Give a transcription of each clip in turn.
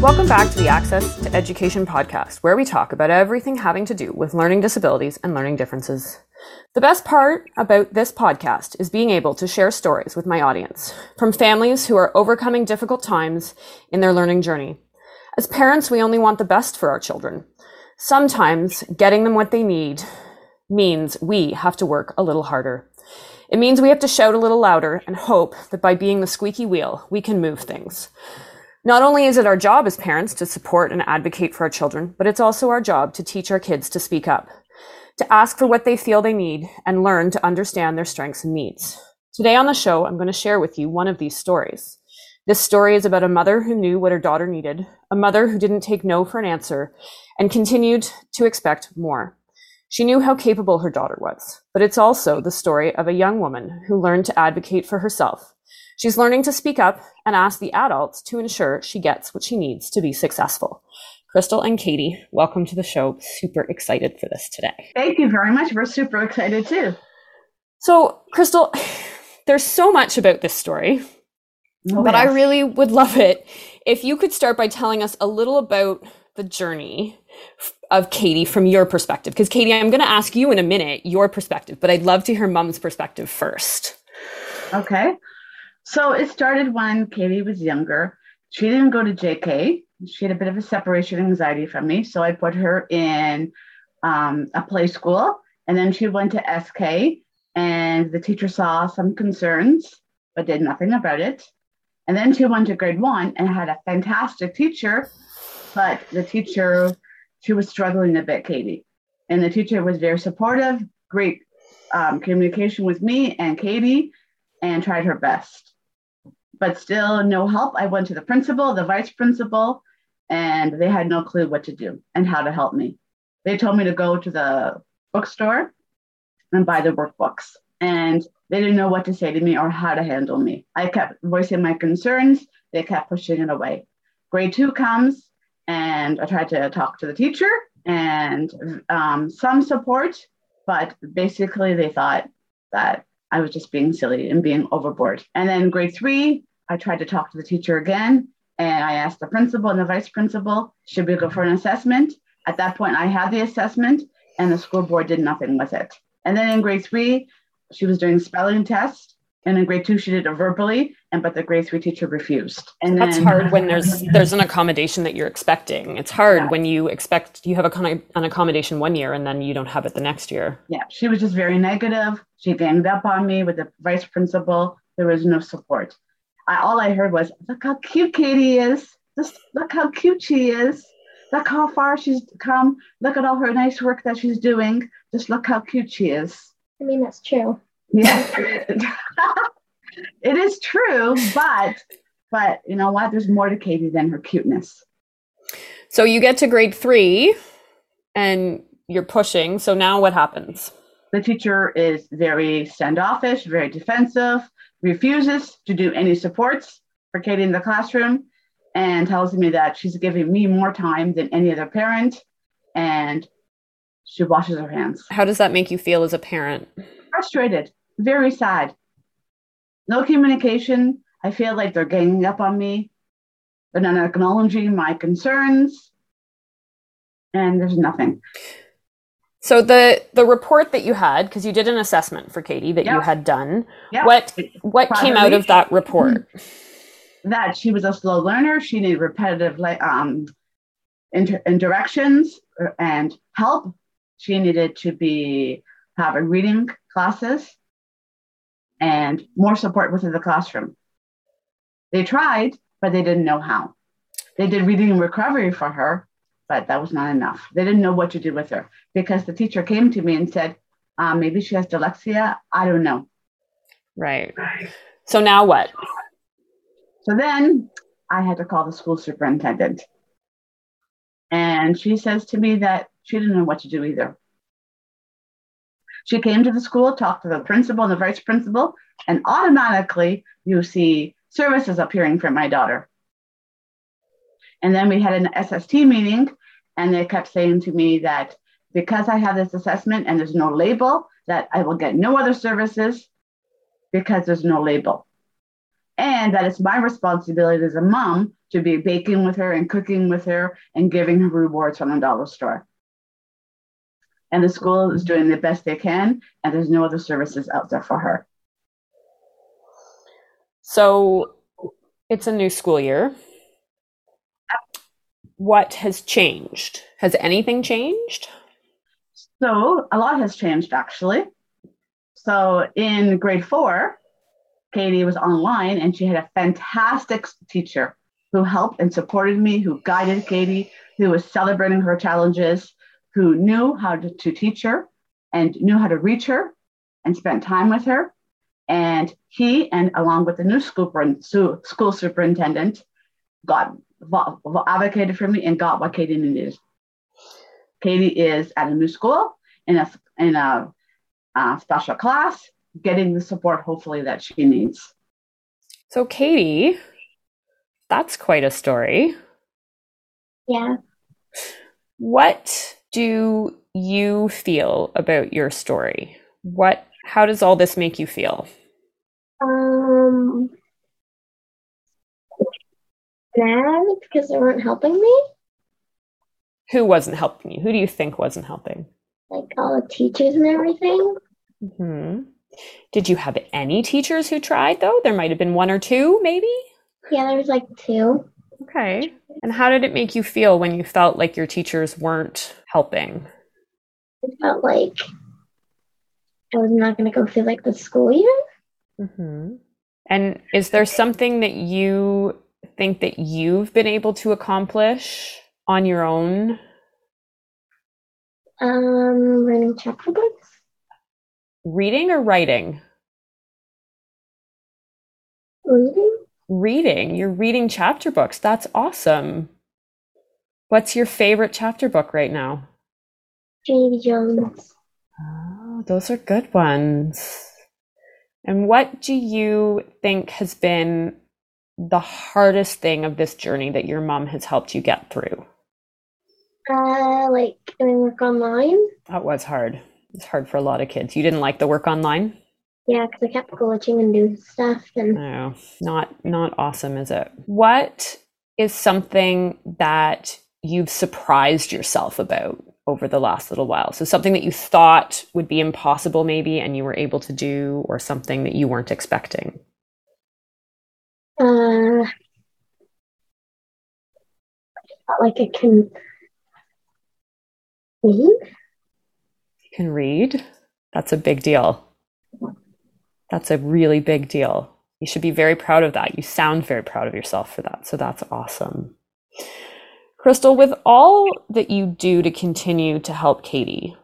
Welcome back to the Access to Education podcast, where we talk about everything having to do with learning disabilities and learning differences. The best part about this podcast is being able to share stories with my audience from families who are overcoming difficult times in their learning journey. As parents, we only want the best for our children. Sometimes getting them what they need means we have to work a little harder. It means we have to shout a little louder and hope that by being the squeaky wheel, we can move things. Not only is it our job as parents to support and advocate for our children, but it's also our job to teach our kids to speak up to ask for what they feel they need and learn to understand their strengths and needs. Today on the show, I'm going to share with you one of these stories. This story is about a mother who knew what her daughter needed, a mother who didn't take no for an answer and continued to expect more. She knew how capable her daughter was, but it's also the story of a young woman who learned to advocate for herself. She's learning to speak up and ask the adults to ensure she gets what she needs to be successful. Crystal and Katie, welcome to the show. Super excited for this today. Thank you very much. We're super excited too. So, Crystal, there's so much about this story, oh, but yes. I really would love it if you could start by telling us a little about the journey of Katie from your perspective. Because, Katie, I'm going to ask you in a minute your perspective, but I'd love to hear mom's perspective first. Okay. So, it started when Katie was younger. She didn't go to JK she had a bit of a separation anxiety from me. So I put her in um, a play school. And then she went to SK, and the teacher saw some concerns, but did nothing about it. And then she went to grade one and had a fantastic teacher, but the teacher, she was struggling a bit, Katie. And the teacher was very supportive, great um, communication with me and Katie, and tried her best. But still, no help. I went to the principal, the vice principal, and they had no clue what to do and how to help me. They told me to go to the bookstore and buy the workbooks. And they didn't know what to say to me or how to handle me. I kept voicing my concerns. They kept pushing it away. Grade two comes, and I tried to talk to the teacher and um, some support, but basically they thought that I was just being silly and being overboard. And then grade three, I tried to talk to the teacher again, and I asked the principal and the vice principal, should we go for an assessment? At that point, I had the assessment and the school board did nothing with it. And then in grade three, she was doing spelling tests. And in grade two, she did it verbally, and but the grade three teacher refused. And that's then, hard when there's there's an accommodation that you're expecting. It's hard yeah. when you expect you have a, an accommodation one year and then you don't have it the next year. Yeah, she was just very negative. She ganged up on me with the vice principal. There was no support. I, all I heard was, "Look how cute Katie is. Just look how cute she is. Look how far she's come. Look at all her nice work that she's doing. Just look how cute she is." I mean, that's true. Yeah, it is true, but but you know what? There's more to Katie than her cuteness. So you get to grade three, and you're pushing. So now what happens? The teacher is very standoffish, very defensive refuses to do any supports for Katie in the classroom and tells me that she's giving me more time than any other parent and she washes her hands. How does that make you feel as a parent? Frustrated, very sad. No communication. I feel like they're ganging up on me. They're not acknowledging my concerns. And there's nothing. So the the report that you had, because you did an assessment for Katie that you had done, what what came out of that report? That she was a slow learner. She needed repetitive um, inter- directions and help. She needed to be having reading classes and more support within the classroom. They tried, but they didn't know how. They did reading and recovery for her, but that was not enough. They didn't know what to do with her because the teacher came to me and said, um, maybe she has dyslexia. I don't know. Right. So now what? So then I had to call the school superintendent. And she says to me that she didn't know what to do either. She came to the school, talked to the principal and the vice principal, and automatically you see services appearing for my daughter. And then we had an SST meeting, and they kept saying to me that because I have this assessment and there's no label, that I will get no other services because there's no label. And that it's my responsibility as a mom to be baking with her and cooking with her and giving her rewards from the dollar store. And the school is doing the best they can, and there's no other services out there for her. So it's a new school year. What has changed? Has anything changed? So a lot has changed actually. So in grade four, Katie was online and she had a fantastic teacher who helped and supported me, who guided Katie, who was celebrating her challenges, who knew how to, to teach her and knew how to reach her and spent time with her. And he, and along with the new school, school superintendent, got advocated for me and got what Katie needed. Katie is at a new school in a in a uh, special class, getting the support hopefully that she needs. So, Katie, that's quite a story. Yeah. What do you feel about your story? What how does all this make you feel? Um mad because they weren't helping me. Who wasn't helping you? Who do you think wasn't helping? Like all the teachers and everything. hmm Did you have any teachers who tried though? There might have been one or two, maybe? Yeah, there was like two. Okay. And how did it make you feel when you felt like your teachers weren't helping? It felt like I was not going to go through like the school year. hmm And is there something that you think that you've been able to accomplish on your own? Um, learning chapter books. Reading or writing? Reading. Reading. You're reading chapter books. That's awesome. What's your favorite chapter book right now? Davy Jones. Oh, those are good ones. And what do you think has been the hardest thing of this journey that your mom has helped you get through? Uh, like doing work online. That was hard. It's hard for a lot of kids. You didn't like the work online? Yeah, because I kept glitching and doing stuff. And No, not not awesome, is it? What is something that you've surprised yourself about over the last little while? So something that you thought would be impossible maybe and you were able to do or something that you weren't expecting. Uh, felt like I can read. You can read. That's a big deal. That's a really big deal. You should be very proud of that. You sound very proud of yourself for that. So that's awesome. Crystal, with all that you do to continue to help Katie,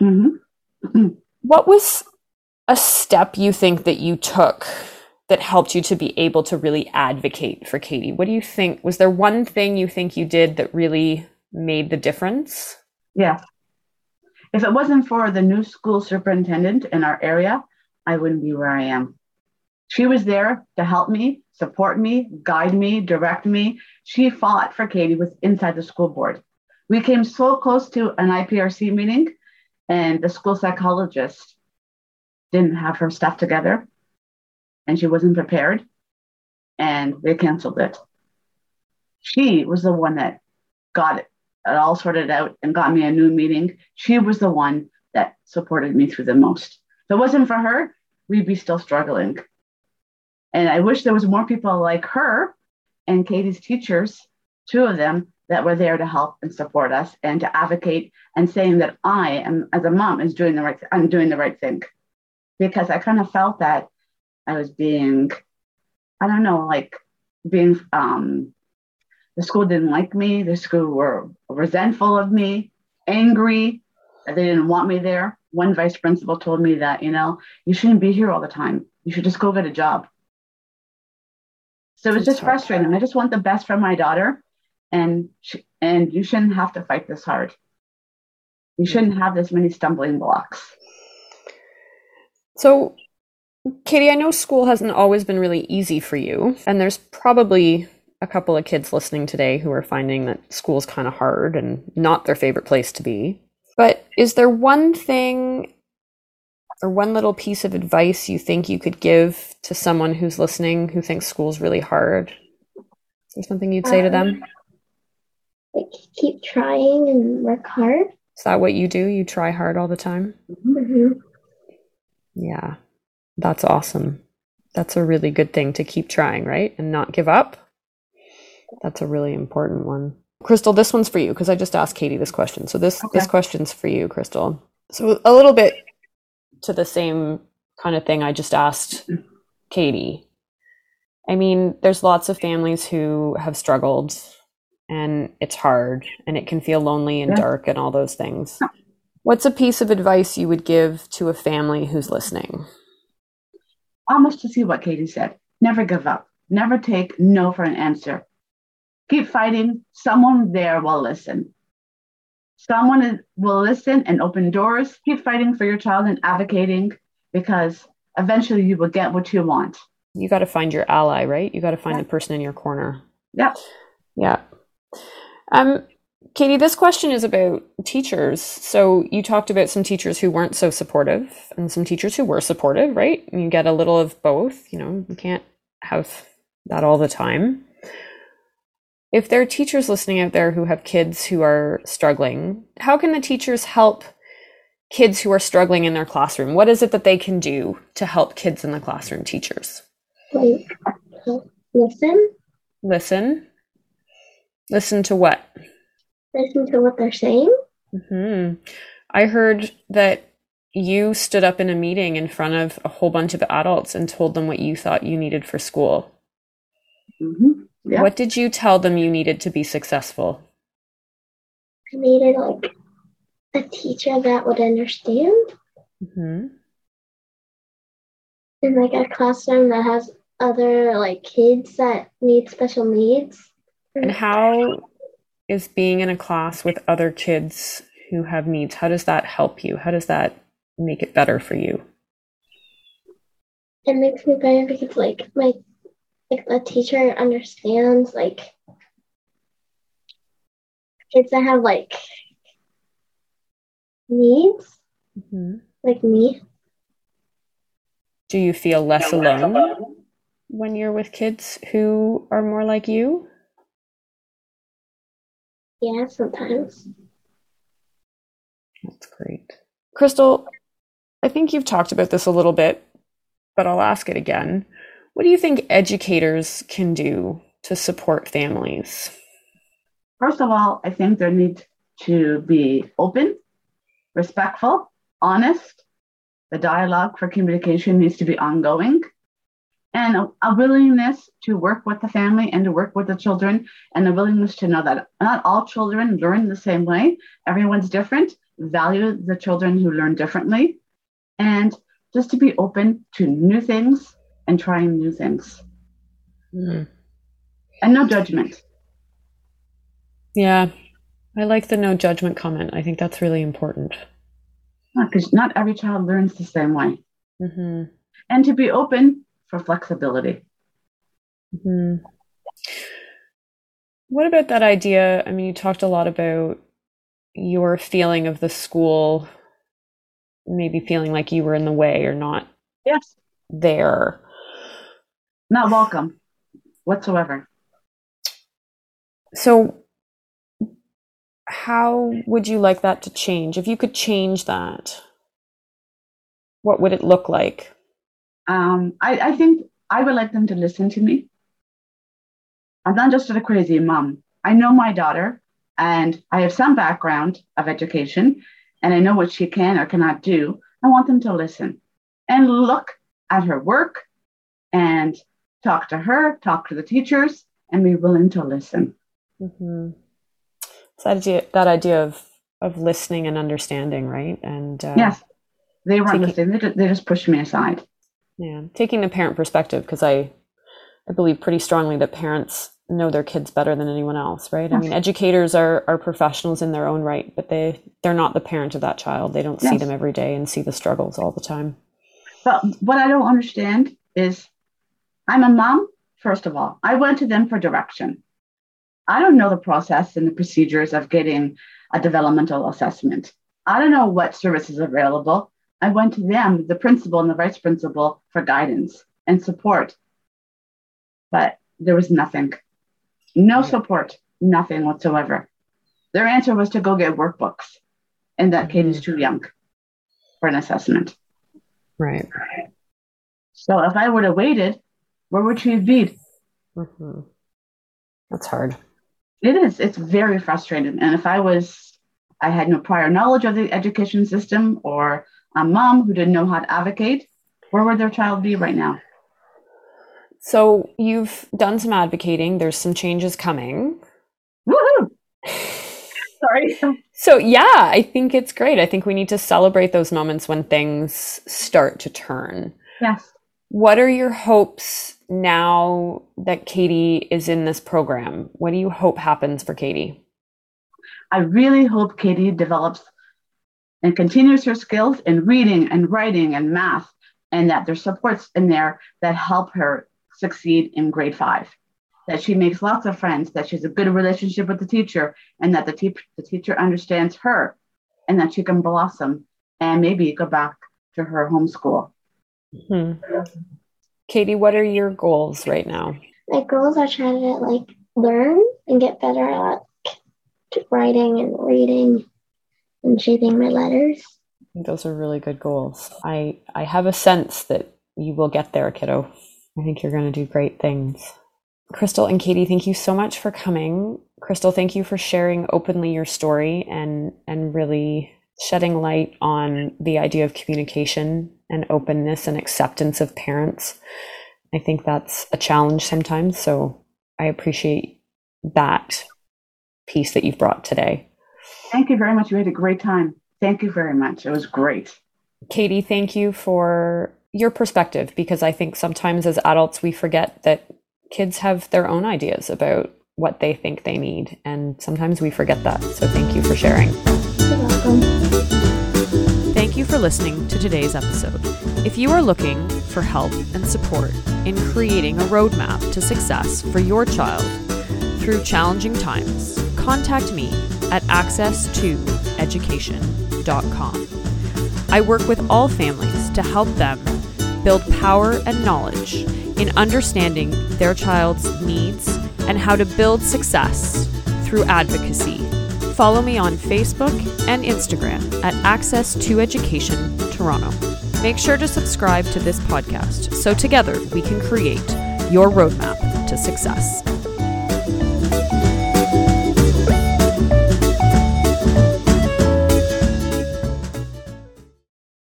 Mm-hmm. what was a step you think that you took that helped you to be able to really advocate for Katie? What do you think? Was there one thing you think you did that really made the difference? Yes. If it wasn't for the new school superintendent in our area, I wouldn't be where I am. She was there to help me, support me, guide me, direct me. She fought for Katie was inside the school board. We came so close to an IPRC meeting, and the school psychologist didn't have her stuff together, and she wasn't prepared, and they canceled it. She was the one that got it, all sorted out and got me a new meeting. She was the one that supported me through the most. If it wasn't for her, we'd be still struggling. And I wish there was more people like her and Katie's teachers, two of them, that were there to help and support us and to advocate and saying that I am, as a mom, is doing the right. I'm doing the right thing, because I kind of felt that I was being, I don't know, like being. Um, the school didn't like me. The school were resentful of me, angry that they didn't want me there. One vice principal told me that, you know, you shouldn't be here all the time. You should just go get a job. So it's That's just hard. frustrating. I just want the best for my daughter, and she, and you shouldn't have to fight this hard. You shouldn't have this many stumbling blocks. So, Katie, I know school hasn't always been really easy for you, and there's probably a couple of kids listening today who are finding that school's kind of hard and not their favorite place to be. But is there one thing or one little piece of advice you think you could give to someone who's listening who thinks school's really hard? Is there something you'd say to them? Um, Like keep trying and work hard. Is that what you do? You try hard all the time? hmm Yeah, that's awesome. That's a really good thing to keep trying, right? And not give up. That's a really important one. Crystal, this one's for you because I just asked Katie this question. So this this question's for you, Crystal. So a little bit to the same kind of thing I just asked Katie. I mean, there's lots of families who have struggled and it's hard and it can feel lonely and Yeah. dark and all those things. What's a piece of advice you would give to a family who's listening? Almost to see what Katie said. Never give up. Never take no for an answer. Keep fighting. Someone there will listen. Someone will listen and open doors. Keep fighting for your child and advocating because eventually you will get what you want. You got to find your ally, right? You got to find Yeah. the person in your corner. Yep. Yeah. Um, Katie, this question is about teachers. So you talked about some teachers who weren't so supportive and some teachers who were supportive, right? You get a little of both. You know, you can't have that all the time. If there are teachers listening out there who have kids who are struggling, how can the teachers help kids who are struggling in their classroom? What is it that they can do to help kids in the classroom, teachers? Like listen, Listen. Listen to what? Listen to what they're saying. hmm I heard that you stood up in a meeting in front of a whole bunch of adults and told them what you thought you needed for school. Mhm. Yeah. What did you tell them you needed to be successful? I needed like a teacher that would understand hmm in like a classroom that has other like kids that need special needs. And how is being in a class with other kids who have needs, how does that help you? How does that make it better for you? It makes me better because like my like the teacher understands like kids that have like needs hmm like me. Do you feel less alone when you're with kids who are more like you? Yeah, sometimes. That's great. Crystal, I think you've talked about this a little bit, but I'll ask it again. What do you think educators can do to support families? First of all, I think there needs to be open, respectful, honest. The dialogue for communication needs to be ongoing. And a, a willingness to work with the family and to work with the children, and a willingness to know that not all children learn the same way. Everyone's different. Value the children who learn differently. And just to be open to new things and trying new things. Mm. And no judgment. Yeah, I like the no judgment comment. I think that's really important. Because not every child learns the same way. hmm and to be open for flexibility. hmm What about that idea? I mean, you talked a lot about your feeling of the school, maybe feeling like you were in the way or not Yes. there. Not welcome whatsoever. So, how would you like that to change? If you could change that, what would it look like? Um, I, I think I would like them to listen to me. I'm not just a crazy mom. I know my daughter and I have some background of education and I know what she can or cannot do. I want them to listen and look at her work and talk to her, talk to the teachers, and be willing to listen. Mm-hmm. It's that idea, that idea of of listening and understanding, right? And uh, Yes, they weren't Taking- listening. They just, they just pushed me aside. Yeah, taking the parent perspective because I I believe pretty strongly that parents know their kids better than anyone else, right? I mean, educators are are professionals in their own right, but they they're not the parent of that child. They don't see them every day and see the struggles all the time. But what I don't understand is I'm a mom, first of all. I went to them for direction. I don't know the process and the procedures of getting a developmental assessment. I don't know what services are available. I went to them, the principal and the vice principal, for guidance and support. But there was nothing, no support, nothing whatsoever. Their answer was to go get workbooks and that kid is too young for an assessment. Right. So if I would have waited, where would she have been? hmm That's hard. It is. It's very frustrating. And if I was, I had no prior knowledge of the education system or a mom who didn't know how to advocate, where would their child be right now? So you've done some advocating. There's some changes coming. Woohoo! Sorry. So yeah, I think it's great. I think we need to celebrate those moments when things start to turn. Yes. What are your hopes now that Katie is in this program? What do you hope happens for Katie? I really hope Katie develops and continues her skills in reading and writing and math, and that there's supports in there that help her succeed in grade five. That she makes lots of friends, that she has a good relationship with the teacher, and that the, te- the teacher understands her, and that she can blossom and maybe go back to her home school. Hmm. Katie, what are your goals right now? My goals are trying to like learn and get better at writing and reading and shaping my letters. Those are really good goals. I I have a sense that you will get there, kiddo. I think you're going to do great things. Crystal and Katie, thank you so much for coming. Crystal, thank you for sharing openly your story and and really shedding light on the idea of communication and openness and acceptance of parents. I think that's a challenge sometimes, so I appreciate that piece that you've brought today. Thank you very much. We had a great time. Thank you very much. It was great. Katie, thank you for your perspective because I think sometimes as adults we forget that kids have their own ideas about what they think they need, and sometimes we forget that. So thank you for sharing. You're welcome. Thank you for listening to today's episode. If you are looking for help and support in creating a roadmap to success for your child through challenging times, contact me at access2education.com. I work with all families to help them build power and knowledge in understanding their child's needs and how to build success through advocacy. Follow me on Facebook and Instagram at Access to Education Toronto. Make sure to subscribe to this podcast so together we can create your roadmap to success.